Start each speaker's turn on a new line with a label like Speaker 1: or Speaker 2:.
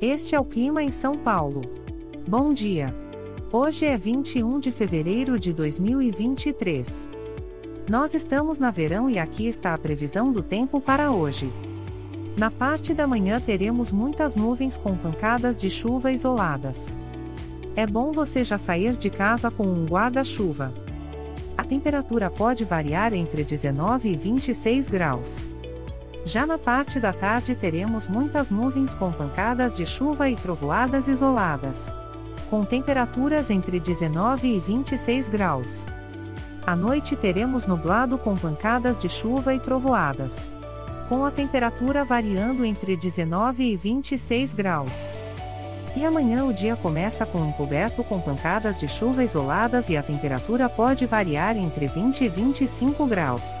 Speaker 1: Este é o clima em São Paulo. Bom dia. Hoje é 21 de fevereiro de 2023. Nós estamos na verão e aqui está a previsão do tempo para hoje. Na parte da manhã teremos muitas nuvens com pancadas de chuva isoladas. É bom você já sair de casa com um guarda-chuva. A temperatura pode variar entre 19 e 26 graus. Já na parte da tarde teremos muitas nuvens com pancadas de chuva e trovoadas isoladas. Com temperaturas entre 19 e 26 graus. À noite teremos nublado com pancadas de chuva e trovoadas. Com a temperatura variando entre 19 e 26 graus. E amanhã o dia começa com encoberto com pancadas de chuva isoladas e a temperatura pode variar entre 20 e 25 graus.